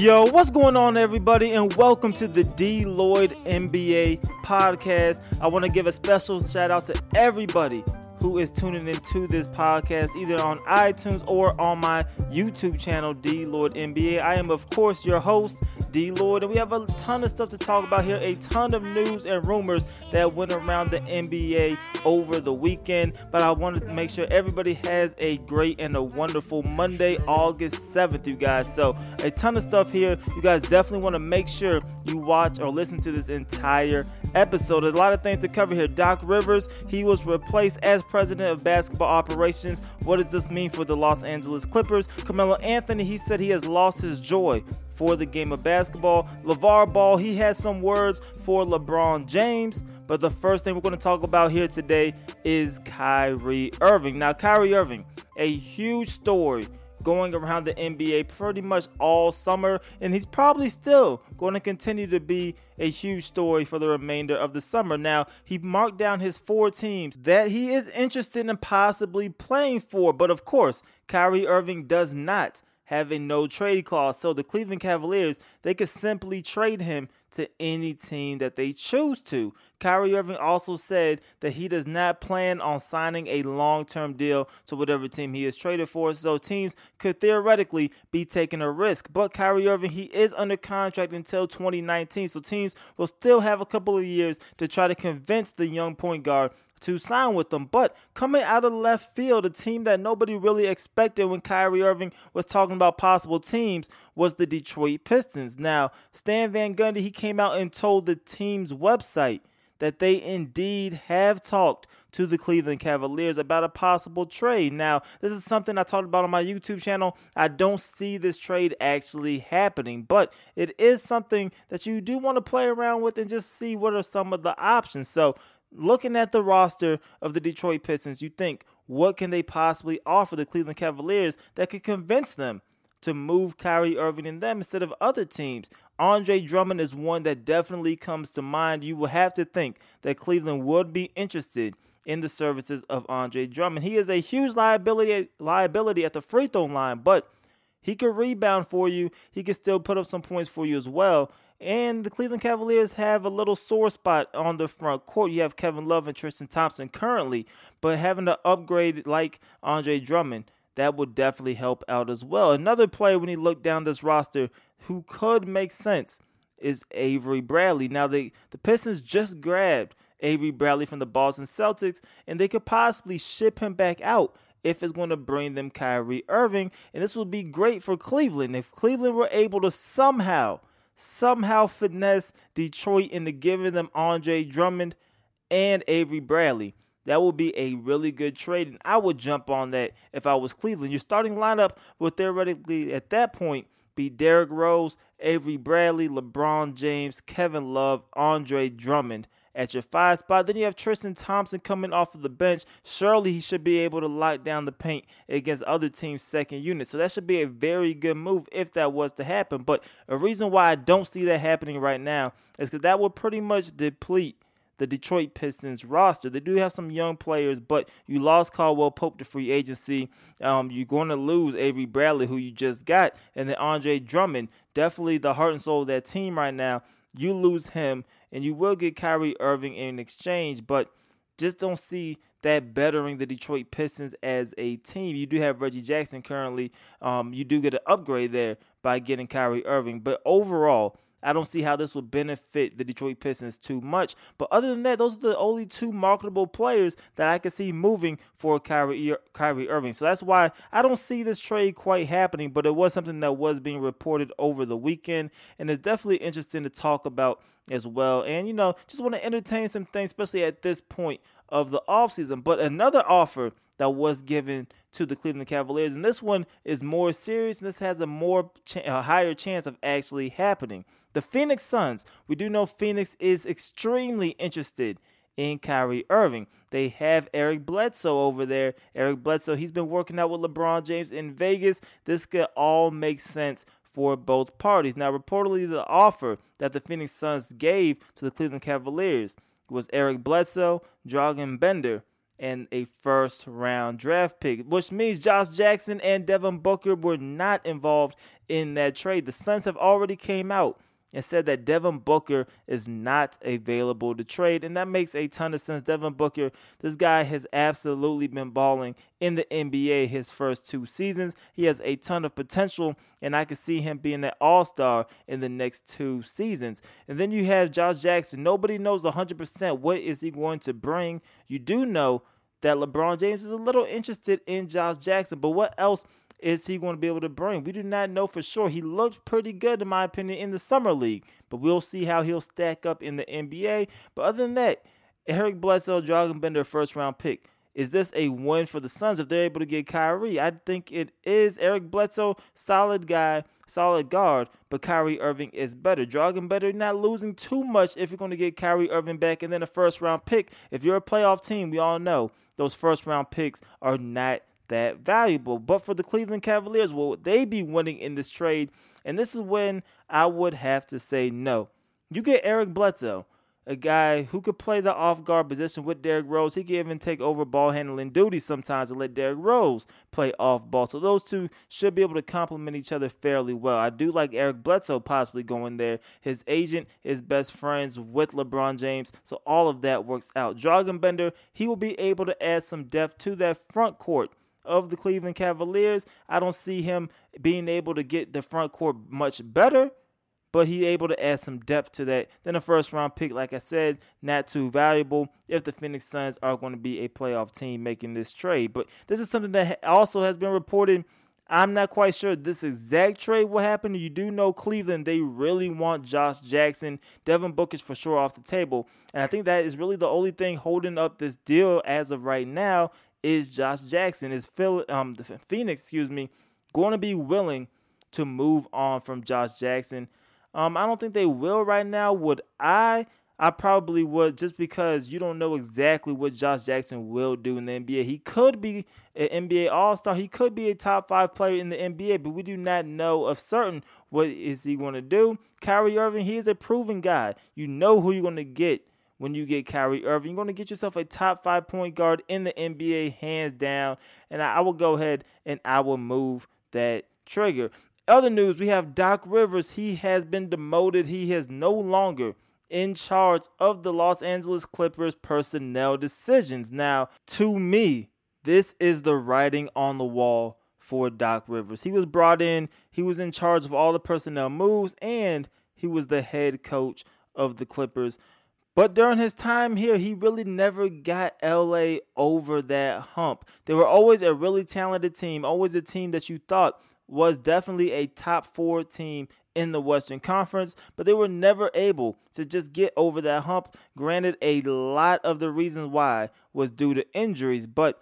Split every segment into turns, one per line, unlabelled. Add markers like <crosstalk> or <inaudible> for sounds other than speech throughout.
Yo, what's going on, everybody, and welcome to the D Lloyd NBA podcast. I want to give a special shout out to everybody who is tuning into this podcast either on iTunes or on my YouTube channel, D Lloyd NBA. I am, of course, your host, D Lloyd, and we have a ton of stuff to talk about here, a ton of news and rumors that went around the NBA over the weekend. But I wanted to make sure everybody has a great and a wonderful Monday, August 7th, you guys. So, a ton of stuff here. You guys definitely want to make sure you watch or listen to this entire episode. A lot of things to cover here. Doc Rivers, he was replaced as president of basketball operations. What does this mean for the Los Angeles Clippers? Carmelo Anthony, he said he has lost his joy for the game of basketball. LaVar Ball, he has some words for LeBron James. But the first thing we're going to talk about here today is Kyrie Irving. Now, Kyrie Irving, a huge story going around the NBA pretty much all summer, and he's probably still going to continue to be a huge story for the remainder of the summer. Now, he marked down his four teams that he is interested in possibly playing for, but of course, Kyrie Irving does not have a no trade clause. So the Cleveland Cavaliers, they could simply trade him to any team that they choose to. Kyrie Irving also said that he does not plan on signing a long term deal to whatever team he is traded for, so teams could theoretically be taking a risk. But Kyrie Irving, he is under contract until 2019, so teams will still have a couple of years to try to convince the young point guard to sign with them. But coming out of left field, a team that nobody really expected when Kyrie Irving was talking about possible teams was the Detroit Pistons. Now, Stan Van Gundy, he came out and told the team's website that they indeed have talked to the Cleveland Cavaliers about a possible trade. Now, this is something I talked about on my YouTube channel. I don't see this trade actually happening, but it is something that you do want to play around with and just see what are some of the options. So, looking at the roster of the Detroit Pistons, you think, what can they possibly offer the Cleveland Cavaliers that could convince them to move Kyrie Irving and them instead of other teams? Andre Drummond is one that definitely comes to mind. You will have to think that Cleveland would be interested in the services of Andre Drummond. He is a huge liability liability at the free throw line, but he could rebound for you. He could still put up some points for you as well. And the Cleveland Cavaliers have a little sore spot on the front court. You have Kevin Love and Tristan Thompson currently, but having to upgrade like Andre Drummond, that would definitely help out as well. Another player when you look down this roster who could make sense is Avery Bradley. Now the the Pistons just grabbed Avery Bradley from the Boston Celtics, and they could possibly ship him back out if it's going to bring them Kyrie Irving. And this would be great for Cleveland if Cleveland were able to somehow somehow finesse Detroit into giving them Andre Drummond and Avery Bradley. That would be a really good trade, and I would jump on that if I was Cleveland. Your starting lineup would theoretically, at that point, be Derrick Rose, Avery Bradley, LeBron James, Kevin Love, Andre Drummond at your five spot. Then you have Tristan Thompson coming off of the bench. Surely he should be able to lock down the paint against other teams' second unit. So that should be a very good move if that was to happen. But a reason why I don't see that happening right now is because that would pretty much deplete the Detroit Pistons roster. They do have some young players, but you lost Caldwell Pope to free agency. Um, you're going to lose Avery Bradley, who you just got, and then Andre Drummond, definitely the heart and soul of that team right now. You lose him, and you will get Kyrie Irving in exchange, but just don't see that bettering the Detroit Pistons as a team. You do have Reggie Jackson currently. Um, you do get an upgrade there by getting Kyrie Irving, but overall, I don't see how this would benefit the Detroit Pistons too much. But other than that, those are the only two marketable players that I can see moving for Kyrie, Kyrie Irving. So that's why I don't see this trade quite happening, but it was something that was being reported over the weekend. And it's definitely interesting to talk about as well. And, you know, just want to entertain some things, especially at this point of the offseason. But another offer that was given to the Cleveland Cavaliers, and this one is more serious, and this has a more ch- a higher chance of actually happening. The Phoenix Suns, we do know Phoenix is extremely interested in Kyrie Irving. They have Eric Bledsoe over there. Eric Bledsoe, he's been working out with LeBron James in Vegas. This could all make sense for both parties. Now, reportedly, the offer that the Phoenix Suns gave to the Cleveland Cavaliers was Eric Bledsoe, Dragan Bender, and a first round draft pick, which means Josh Jackson and Devin Booker were not involved in that trade. The Suns have already came out and said that Devin Booker is not available to trade. And that makes a ton of sense. Devin Booker, this guy has absolutely been balling in the NBA his first two seasons. He has a ton of potential, and I can see him being an all star in the next two seasons. And then you have Josh Jackson. Nobody knows 100% what is he going to bring. You do know that LeBron James is a little interested in Josh Jackson, but what else is he going to be able to bring? We do not know for sure. He looked pretty good, in my opinion, in the summer league, but we'll see how he'll stack up in the NBA. But other than that, Eric Bledsoe, Dragan Bender, first round pick. Is this a win for the Suns if they're able to get Kyrie? I think it is. Eric Bledsoe, solid guy, solid guard, but Kyrie Irving is better. Dragan Bender, not losing too much if you're going to get Kyrie Irving back and then a first round pick. If you're a playoff team, we all know those first round picks are not that valuable. But for the Cleveland Cavaliers, will they be winning in this trade? And this is when I would have to say no. You get Eric Bledsoe, a guy who could play the off guard position with Derrick Rose. He can even take over ball handling duties sometimes and let Derrick Rose play off ball. So those two should be able to complement each other fairly well. I do like Eric Bledsoe possibly going there. His agent is best friends with LeBron James, so all of that works out. Dragan Bender, he will be able to add some depth to that front court of the Cleveland Cavaliers. I don't see him being able to get the front court much better, but he able to add some depth to that. Then a first round pick, like I said, not too valuable if the Phoenix Suns are going to be a playoff team making this trade. But this is something that also has been reported. I'm not quite sure this exact trade will happen. You do know Cleveland, they really want Josh Jackson. Devin Book is for sure off the table. And I think that is really the only thing holding up this deal as of right now is Josh Jackson. Is Phil, um, the Phoenix, excuse me, going to be willing to move on from Josh Jackson? Um, I don't think they will right now. Would I? I probably would just because you don't know exactly what Josh Jackson will do in the NBA. He could be an NBA All Star. He could be a top five player in the NBA, but we do not know of certain what is he going to do. Kyrie Irving, he is a proven guy. You know who you're going to get when you get Kyrie Irving. You're going to get yourself a top five point guard in the NBA, hands down. And I will go ahead and I will move that trigger. Other news, we have Doc Rivers. He has been demoted. He is no longer in charge of the Los Angeles Clippers personnel decisions. Now, to me, this is the writing on the wall for Doc Rivers. He was brought in, he was in charge of all the personnel moves, and he was the head coach of the Clippers. But during his time here, he really never got LA over that hump. They were always a really talented team, always a team that you thought was definitely a top four team in the Western Conference, but they were never able to just get over that hump. Granted, a lot of the reasons why was due to injuries, but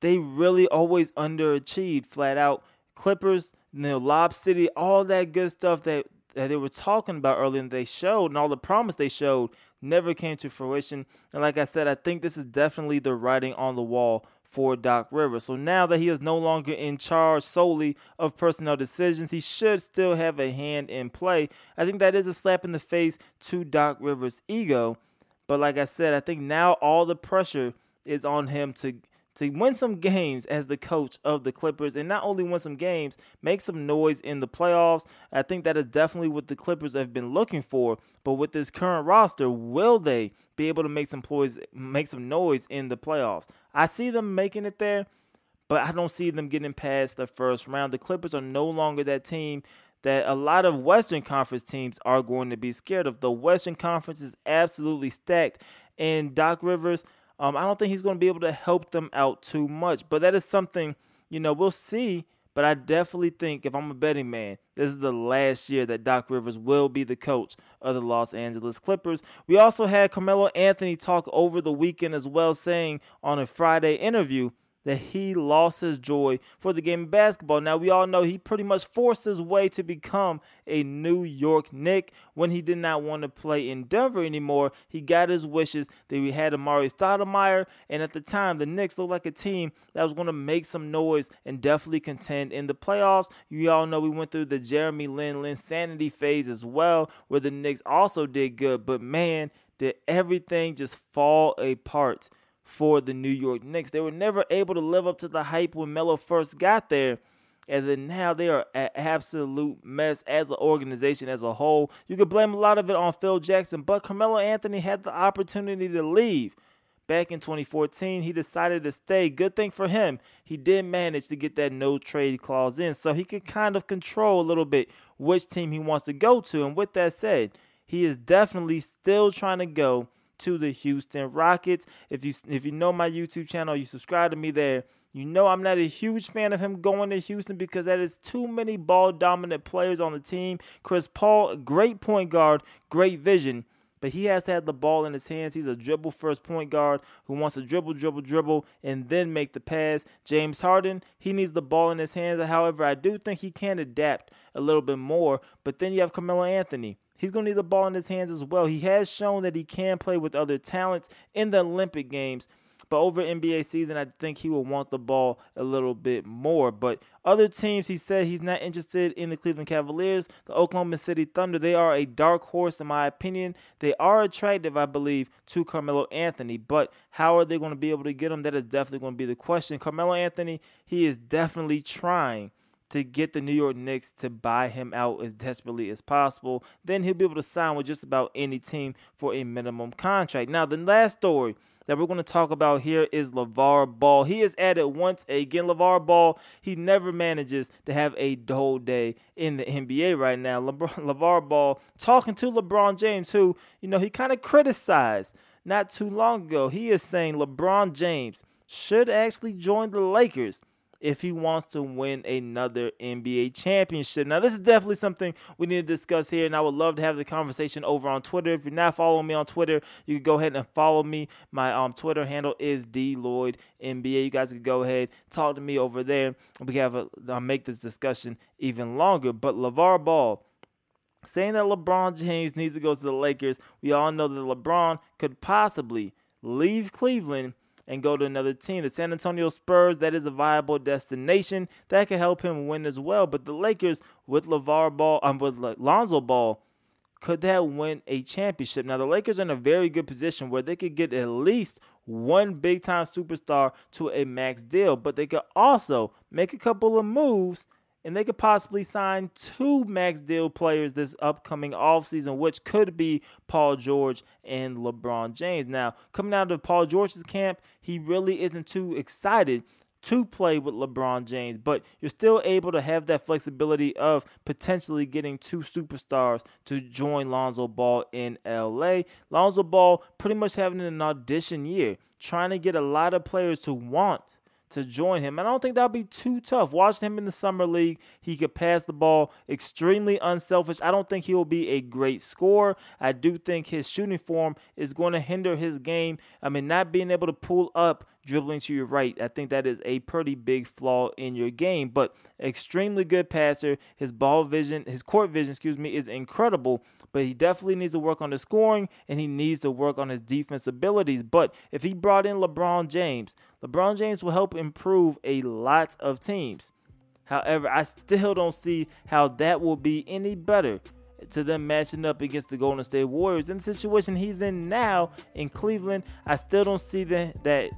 they really always underachieved flat out. Clippers, you know, Lob City, all that good stuff that, that they were talking about earlier and they showed and all the promise they showed never came to fruition. And like I said, I think this is definitely the writing on the wall for Doc Rivers. So now that he is no longer in charge solely of personnel decisions, he should still have a hand in play. I think that is a slap in the face to Doc Rivers' ego. But like I said, I think now all the pressure is on him to to win some games as the coach of the Clippers and not only win some games, make some noise in the playoffs. I think that is definitely what the Clippers have been looking for. But with this current roster, will they be able to make some noise, make some noise in the playoffs? I see them making it there, but I don't see them getting past the first round. The Clippers are no longer that team that a lot of Western Conference teams are going to be scared of. The Western Conference is absolutely stacked, and Doc Rivers – um, I don't think he's going to be able to help them out too much. But that is something, you know, we'll see. But I definitely think if I'm a betting man, this is the last year that Doc Rivers will be the coach of the Los Angeles Clippers. We also had Carmelo Anthony talk over the weekend as well, saying on a Friday interview that he lost his joy for the game of basketball. Now, we all know he pretty much forced his way to become a New York Knick when he did not want to play in Denver anymore. He got his wishes that we had Amar'e Stoudemire, and at the time, the Knicks looked like a team that was going to make some noise and definitely contend in the playoffs. You all know we went through the Jeremy Lin Linsanity phase as well, where the Knicks also did good, but man, did everything just fall apart for the New York Knicks. They were never able to live up to the hype when Melo first got there. And then now they are an absolute mess as an organization as a whole. You could blame a lot of it on Phil Jackson, but Carmelo Anthony had the opportunity to leave. Back in 2014, he decided to stay. Good thing for him. He did manage to get that no trade clause in, so he could kind of control a little bit which team he wants to go to. And with that said, he is definitely still trying to go to the Houston Rockets. If you if you know my YouTube channel, you subscribe to me there. You know I'm not a huge fan of him going to Houston because that is too many ball dominant players on the team. Chris Paul, great point guard, great vision but he has to have the ball in his hands. He's a dribble first point guard who wants to dribble, dribble, dribble, and then make the pass. James Harden, he needs the ball in his hands. However, I do think he can adapt a little bit more. But then you have Carmelo Anthony. He's going to need the ball in his hands as well. He has shown that he can play with other talents in the Olympic Games. But over NBA season, I think he will want the ball a little bit more. But other teams, he said he's not interested in the Cleveland Cavaliers, the Oklahoma City Thunder. They are a dark horse, in my opinion. They are attractive, I believe, to Carmelo Anthony. But how are they going to be able to get him? That is definitely going to be the question. Carmelo Anthony, he is definitely trying to get the New York Knicks to buy him out as desperately as possible. Then he'll be able to sign with just about any team for a minimum contract. Now, the last story that we're going to talk about here is LaVar Ball. He is at it once again. LaVar Ball, he never manages to have a dull day in the NBA right now. LeBron, <laughs> LaVar Ball talking to LeBron James, who, you know, he kind of criticized not too long ago. He is saying LeBron James should actually join the Lakers if he wants to win another NBA championship. Now, this is definitely something we need to discuss here, and I would love to have the conversation over on Twitter. If you're not following me on Twitter, you can go ahead and follow me. My um, Twitter handle is D Lloyd NBA. You guys can go ahead talk to me over there. We can have a, I'll make this discussion even longer. But LaVar Ball saying that LeBron James needs to go to the Lakers, we all know that LeBron could possibly leave Cleveland and go to another team. The San Antonio Spurs, that is a viable destination that could help him win as well. But the Lakers with LaVar Ball, um, with Lonzo Ball, could that win a championship? Now the Lakers are in a very good position where they could get at least one big time superstar to a max deal, but they could also make a couple of moves and they could possibly sign two max deal players this upcoming offseason, which could be Paul George and LeBron James. Now, coming out of Paul George's camp, he really isn't too excited to play with LeBron James, but you're still able to have that flexibility of potentially getting two superstars to join Lonzo Ball in LA. Lonzo Ball pretty much having an audition year, trying to get a lot of players to want to join him. And I don't think that'll be too tough. Watching him in the summer league, he could pass the ball extremely unselfish. I don't think he will be a great scorer. I do think his shooting form is going to hinder his game. I mean, not being able to pull up dribbling to your right. I think that is a pretty big flaw in your game, but extremely good passer. His ball vision, his court vision, excuse me, is incredible, but he definitely needs to work on the scoring and he needs to work on his defense abilities. But if he brought in LeBron James, LeBron James will help improve a lot of teams. However, I still don't see how that will be any better to them matching up against the Golden State Warriors. In the situation he's in now in Cleveland, I still don't see that that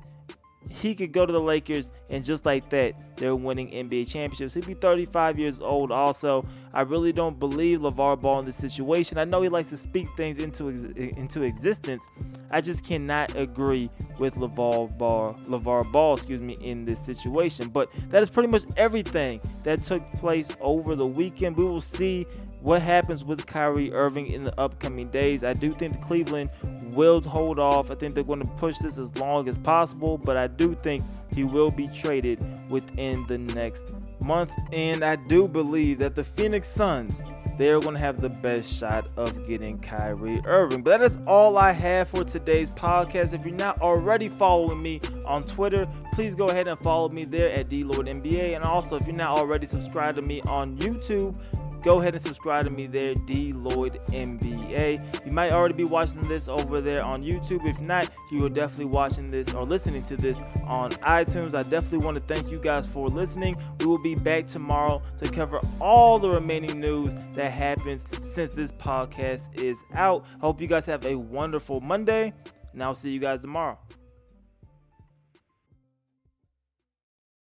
he could go to the Lakers and just like that, they're winning NBA championships. He'd be 35 years old. Also, I really don't believe LaVar Ball in this situation. I know he likes to speak things into into existence. I just cannot agree with LaVar Ball, LaVar Ball, excuse me, in this situation. But that is pretty much everything that took place over the weekend. We will see what happens with Kyrie Irving in the upcoming days. I do think Cleveland will hold off. I think they're going to push this as long as possible, but I do think he will be traded within the next month. And I do believe that the Phoenix Suns, they're going to have the best shot of getting Kyrie Irving. But that is all I have for today's podcast. If you're not already following me on Twitter, please go ahead and follow me there at DLloydNBA. And also, if you're not already subscribed to me on YouTube, go ahead and subscribe to me there, D Lloyd NBA. You might already be watching this over there on YouTube. If not, you are definitely watching this or listening to this on iTunes. I definitely want to thank you guys for listening. We will be back tomorrow to cover all the remaining news that happens since this podcast is out. Hope you guys have a wonderful Monday, and I'll see you guys tomorrow.